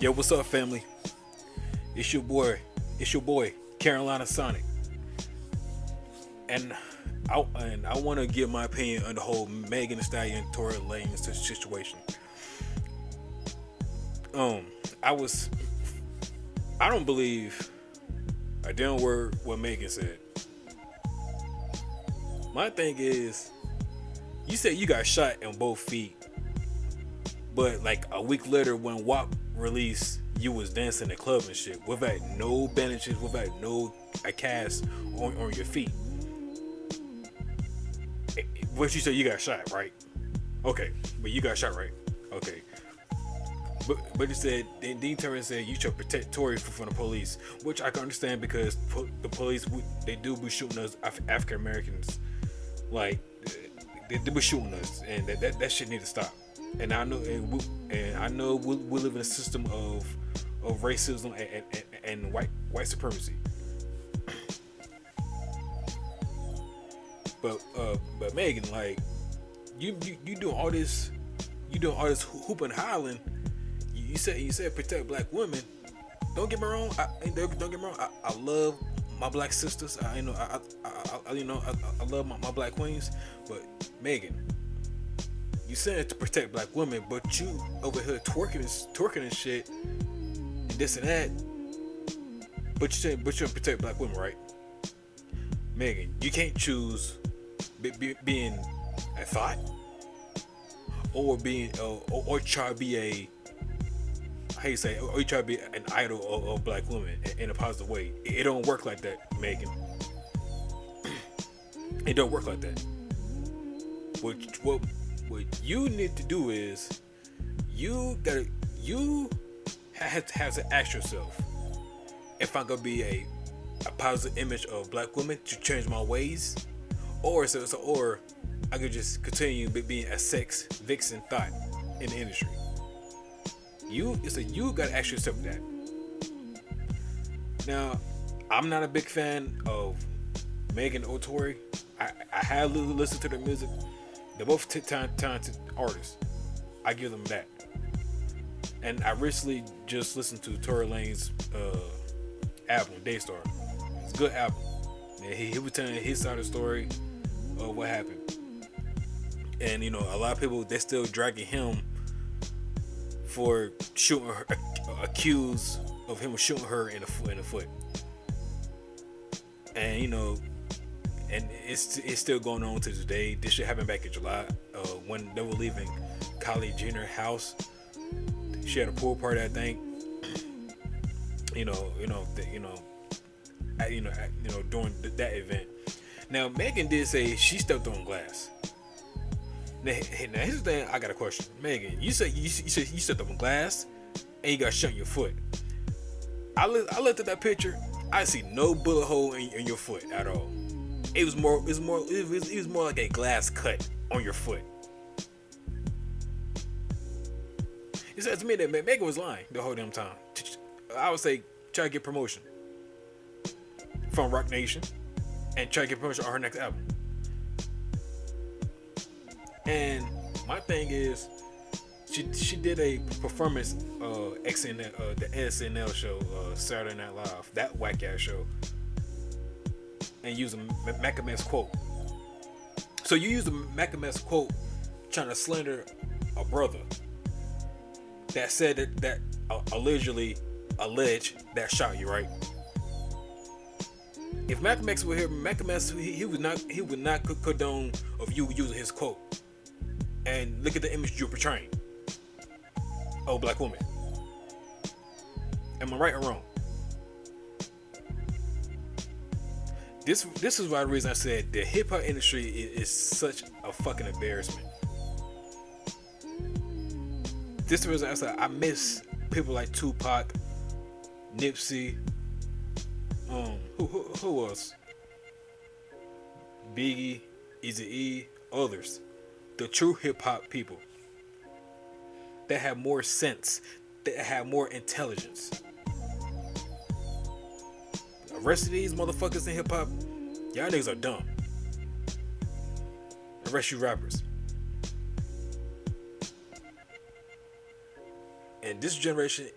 Yo, what's up, family? It's your boy. It's your boy, Carolina Sonic. And I and I want to give my opinion on the whole Megan Thee Stallion Tory Lanez situation. Um, I was. I don't believe a damn word what Megan said. My thing is, you said you got shot in both feet, but like a week later when WAP released, you was dancing in the club and shit without no bandages, without no a cast on, on your feet. Eh, eh, what you said you got shot, right? Okay, but you got shot, right? Okay. But but you said then Dean Turner said you should protect Tory from the police, which I can understand because po- the police they do be shooting us Af- African Americans, like they, they be shooting us, and that, that that shit need to stop and I know and, we, and I know we, we live in a system of of racism and, and, and white white supremacy. but uh, but Megan, like you, you you doing all this, you doing all this hooping hollering. You, you said you said protect black women. Don't get me wrong. I, don't, get me wrong. I, I love my black sisters. I you know I, I, I you know I, I love my, my black queens. But Megan, you said to protect black women, but you over here twerking and twerking and shit, and this and that. But you said, but you protect black women, right? Megan, you can't choose be, be, being a thought or being uh, or, or, try to be a how you say or you try to be an idol of, of black women in, in, a positive way. It, it don't work like that, Megan. it don't work like that. What what what you need to do is you gotta you have to, have to ask yourself if I'm gonna be a a positive image of black women to change my ways, or so, so or I could just continue being a sex vixen thought in the industry. You it's a you gotta ask yourself that. Now, I'm not a big fan of Megan O'Tory. I, I have listened to their music. They're both t- talented artists. I give them that. And I recently just listened to Tory Lanez' uh, album, Daystar. It's a good album. And he, he was telling his side of the story of what happened. And you know, a lot of people they're still dragging him for shooting her, accused of him shooting her in the in the foot. And you know, and it's it's still going on to today. This shit happened back in July uh, when they were leaving Kylie Jenner house. She had a pool party, I think. You know, you know, the, you know, you know, you know, during th- that event. Now Megan did say she stepped on glass. Now, now here's the thing. I got a question, Megan. You said you, you said you stepped on glass, and you got shot in your foot. I looked, I looked at that picture. I see no bullet hole in, in your foot at all. It was more. It was more. It was, it was more like a glass cut on your foot. It says to me that Megan was lying the whole damn time. I would say try to get promotion from Roc Nation and try to get promotion on her next album. And my thing is, she she did a performance uh XN uh the SNL show uh Saturday Night Live that whack ass show and use a Malcolm X quote. So you use a Malcolm X quote trying to slander a brother that said that, that uh, allegedly alleged that shot you, right? If Malcolm X were here, Malcolm X he, he would not he would not condone of you using his quote. And look at the image you're portraying. Oh, black woman. Am I right or wrong? This this is why the reason I said the hip hop industry is, is, such a fucking embarrassment. This is the reason I said I miss people like Tupac, Nipsey, um, who who, who else? Biggie, Easy E, others, the true hip hop people that have more sense, that have more intelligence rest of these motherfuckers in hip hop, y'all niggas are dumb. The rest you rappers. And this generation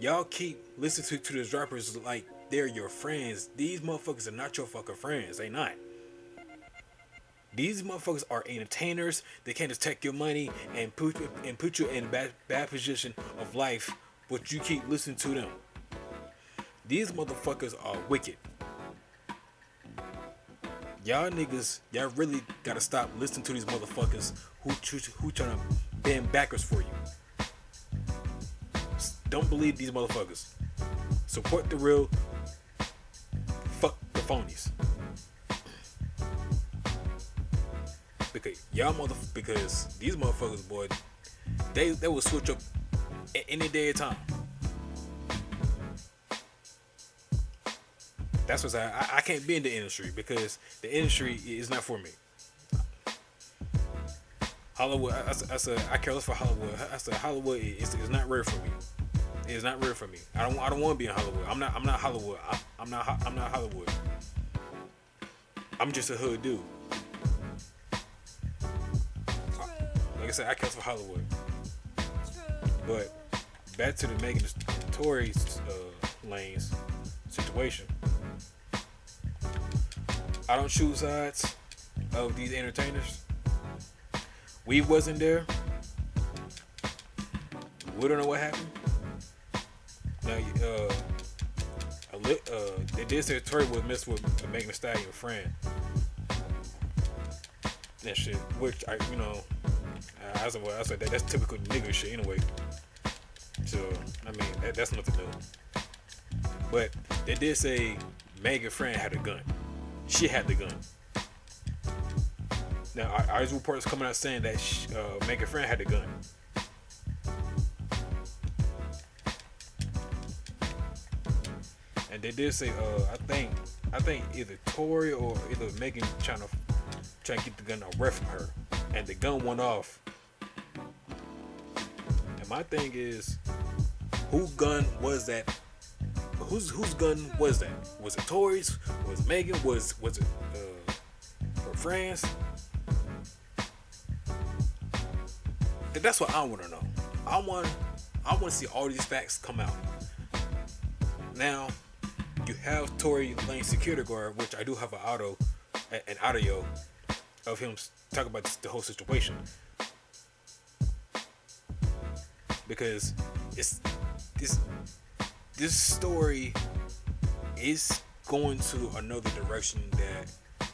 y'all keep listening to, to these rappers like they're your friends. These motherfuckers are not your fucking friends. They not. These motherfuckers are entertainers. They can't just take your money and put and put you in a bad, bad position of life, but you keep listening to them. These motherfuckers are wicked. Y'all niggas, y'all really gotta stop listening to these motherfuckers who who trying to bend backwards for you. Don't believe these motherfuckers. Support the real. Fuck the phonies. Because y'all mother because these motherfuckers, boy, they they will switch up any day of time. That's what I, I can't be in the industry because the industry is not for me. Hollywood, I, I, I said I care less for Hollywood. I said Hollywood is, not rare for me. It is not rare for me. I don't I don't want to be in Hollywood. I'm not I'm not Hollywood. I, I'm not I'm not Hollywood. I'm just a hood dude. Like I said, I care for Hollywood. But back to the Megan and Tory's uh, lanes situation. I don't choose sides of these entertainers. We wasn't there. We don't know what happened. Now, uh, uh, they did say Tory was messed with Megan Thee Stallion friend. That shit, which I, you know, I said, well, I said that, that's typical nigga shit anyway. So, I mean, that, that's nothing new. But they did say Megan friend had a gun. She had the gun. Now, are these reports coming out saying that uh, Megan friend had the gun? And they did say, uh, I think, I think either Tory or either Megan trying to trying to get the gun away from her, and the gun went off. And my thing is, who gun was that? Whose whose gun was that? Was it Tory's? Was Megan? Was was it uh, her friends? That's what I want to know. I want I want to see all these facts come out. Now, you have Tory Lanez security guard, which I do have an auto, an audio of him talk about the whole situation because it's this this story is going to another direction that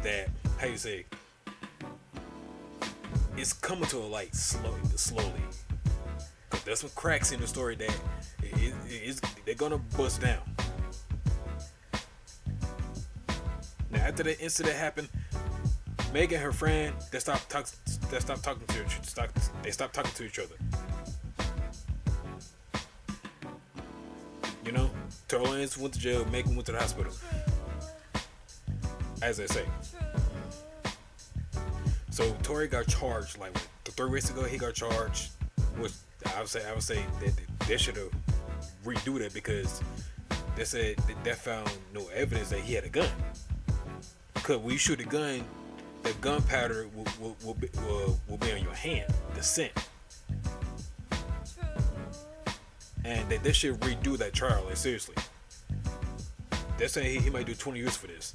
that how you say it's coming to a light slowly. Slowly that's what cracks in the story that it, it, they're gonna bust down. Now after the incident happened Megan her friend they stopped talk, they stopped talking to each they stopped talking to each other. Know, went to jail, Megan went to the hospital. As they say. So Tory got charged like three weeks ago. He got charged, which I would say I would say that they should have redo that because they said that they found no evidence that he had a gun. Cause when you shoot a gun, the gunpowder will, will, will, be, will, will be on your hand, the scent. And that they should redo that trial, like seriously. They're saying he, he might do 20 years for this.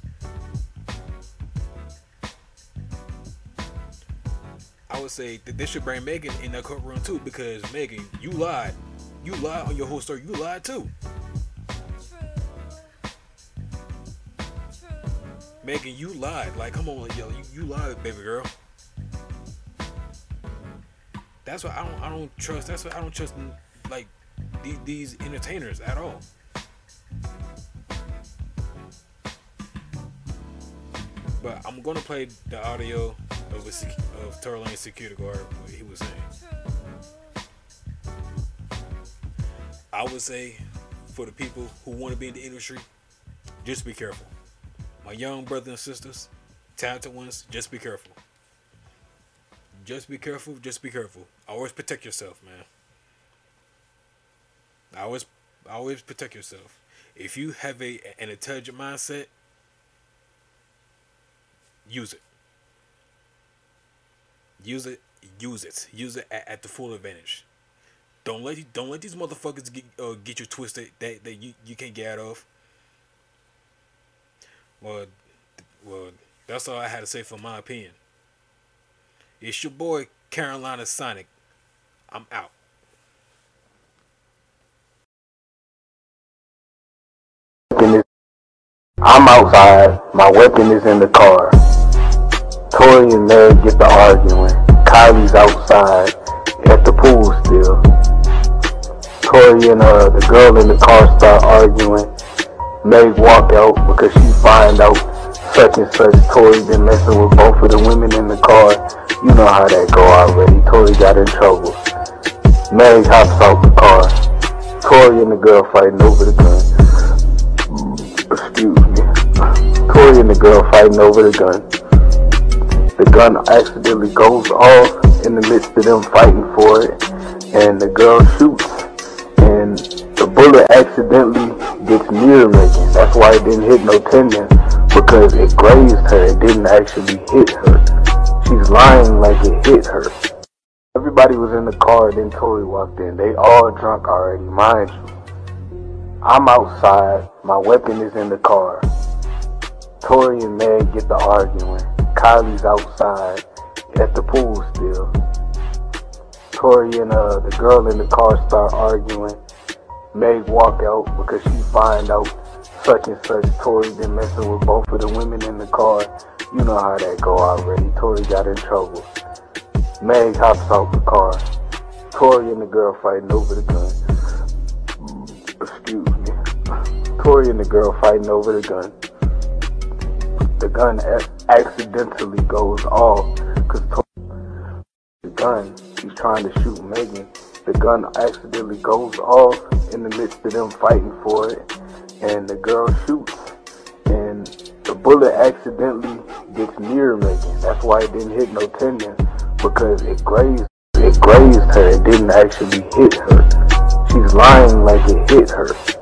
I would say that they should bring Megan in that courtroom too, because Megan, you lied. You lied on your whole story. You lied too. Megan, you lied. Like, come on, yo, you, you lied, baby girl. That's why I don't I don't trust. That's why I don't trust like these, these entertainers at all. But I'm gonna play the audio of a, of security guard what he was saying. I would say for the people who want to be in the industry, just be careful my young brothers and sisters, talented ones, just be careful. Just be careful. Just be careful. Always protect yourself, man. Always, always protect yourself. If you have a an intelligent mindset, use it. Use it. Use it. Use it at, at the full advantage. don't let don't let these motherfuckers get uh, get you twisted that, that you, you can't get out of. Well, well, that's all I had to say for my opinion. It's your boy Carolina Sonic. I'm out. I'm outside. My weapon is in the car. Tory and Meg get to arguing. Kylie's outside at the pool still. Tory and uh, the girl in the car start arguing. Meg walk out because she find out such and such Tory been messing with both of the women in the car. You know how that go already. Tory got in trouble. Meg hops out the car. Tory and the girl fighting over the gun. And the girl fighting over the gun. The gun accidentally goes off in the midst of them fighting for it, and the girl shoots, and the bullet accidentally gets near Megan. That's why it didn't hit no tendon, because it grazed her. It didn't actually hit her. She's lying like it hit her. Everybody was in the car, then Tory walked in. They all drunk already, mind you. I'm outside. My weapon is in the car. Tory and Meg get to arguing. Kylie's outside at the pool still. Tory and uh, the girl in the car start arguing. Meg walk out because she find out such and such Tory been messing with both of the women in the car. You know how that go already. Tory got in trouble. Meg hops out the car. Tory and the girl fighting over the gun. Excuse me. Tory and the girl fighting over the gun. The gun accidentally goes off because the gun, he's trying to shoot Megan. The gun accidentally goes off in the midst of them fighting for it, and the girl shoots, and the bullet accidentally gets near Megan. That's why it didn't hit no tendon because it grazed it grazed her. It didn't actually hit her. She's lying like it hit her.